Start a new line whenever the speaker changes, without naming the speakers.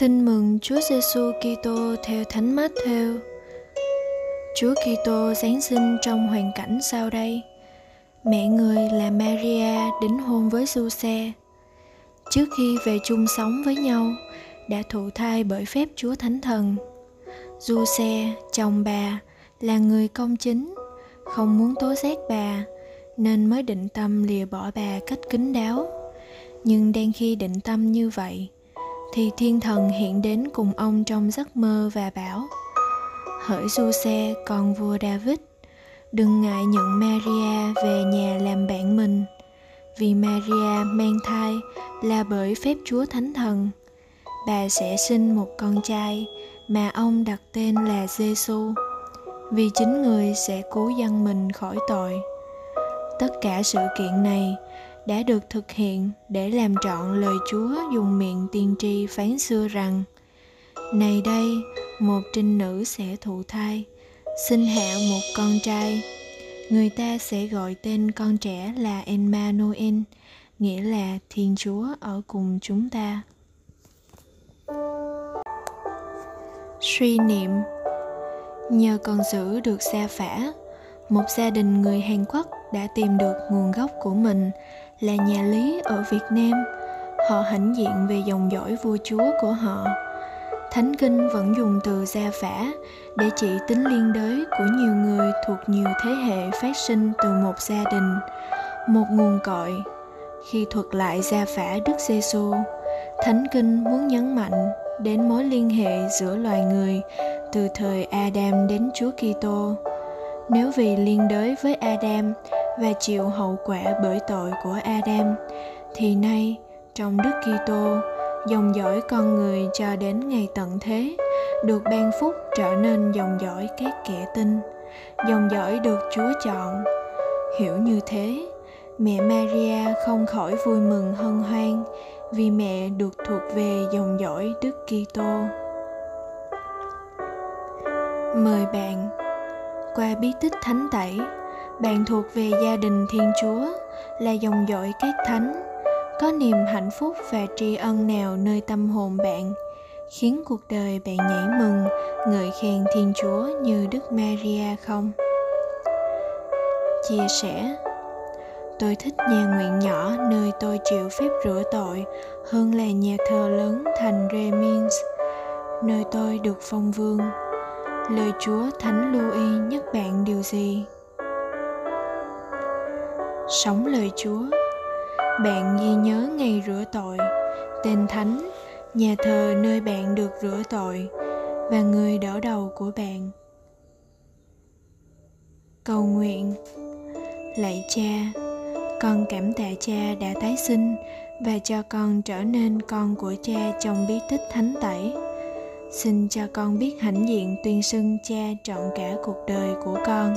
Tin mừng Chúa Giêsu Kitô theo Thánh Matthew. Chúa Kitô giáng sinh trong hoàn cảnh sau đây. Mẹ người là Maria đính hôn với Giuse. Trước khi về chung sống với nhau, đã thụ thai bởi phép Chúa Thánh Thần. Giuse, chồng bà, là người công chính, không muốn tố giác bà, nên mới định tâm lìa bỏ bà cách kín đáo. Nhưng đang khi định tâm như vậy, thì thiên thần hiện đến cùng ông trong giấc mơ và bảo, hỡi du xe con vua david, đừng ngại nhận maria về nhà làm bạn mình, vì maria mang thai là bởi phép chúa thánh thần. Bà sẽ sinh một con trai mà ông đặt tên là giêsu vì chính người sẽ cứu dân mình khỏi tội. Tất cả sự kiện này đã được thực hiện để làm trọn lời Chúa dùng miệng tiên tri phán xưa rằng Này đây, một trinh nữ sẽ thụ thai, sinh hạ một con trai. Người ta sẽ gọi tên con trẻ là Emmanuel, nghĩa là Thiên Chúa ở cùng chúng ta. Suy niệm Nhờ con giữ được xa phả, một gia đình người Hàn Quốc đã tìm được nguồn gốc của mình là nhà Lý ở Việt Nam. Họ hãnh diện về dòng dõi vua chúa của họ. Thánh Kinh vẫn dùng từ gia phả để chỉ tính liên đới của nhiều người thuộc nhiều thế hệ phát sinh từ một gia đình, một nguồn cội. Khi thuật lại gia phả Đức Giêsu, Thánh Kinh muốn nhấn mạnh đến mối liên hệ giữa loài người từ thời Adam đến Chúa Kitô. Nếu vì liên đới với Adam và chịu hậu quả bởi tội của Adam, thì nay, trong Đức Kitô, dòng dõi con người cho đến ngày tận thế được ban phúc trở nên dòng dõi các kẻ tin, dòng dõi được Chúa chọn. Hiểu như thế, mẹ Maria không khỏi vui mừng hân hoan vì mẹ được thuộc về dòng dõi Đức Kitô. Mời bạn qua bí tích thánh tẩy. Bạn thuộc về gia đình thiên chúa là dòng dõi các thánh, có niềm hạnh phúc và tri ân nào nơi tâm hồn bạn, khiến cuộc đời bạn nhảy mừng, ngợi khen thiên chúa như đức maria không? Chia sẻ, tôi thích nhà nguyện nhỏ nơi tôi chịu phép rửa tội hơn là nhà thờ lớn thành remins nơi tôi được phong vương lời chúa thánh louis nhắc bạn điều gì sống lời Chúa. Bạn ghi nhớ ngày rửa tội, tên thánh, nhà thờ nơi bạn được rửa tội và người đỡ đầu của bạn. Cầu nguyện Lạy cha, con cảm tạ cha đã tái sinh và cho con trở nên con của cha trong bí tích thánh tẩy. Xin cho con biết hãnh diện tuyên xưng cha trọn cả cuộc đời của con.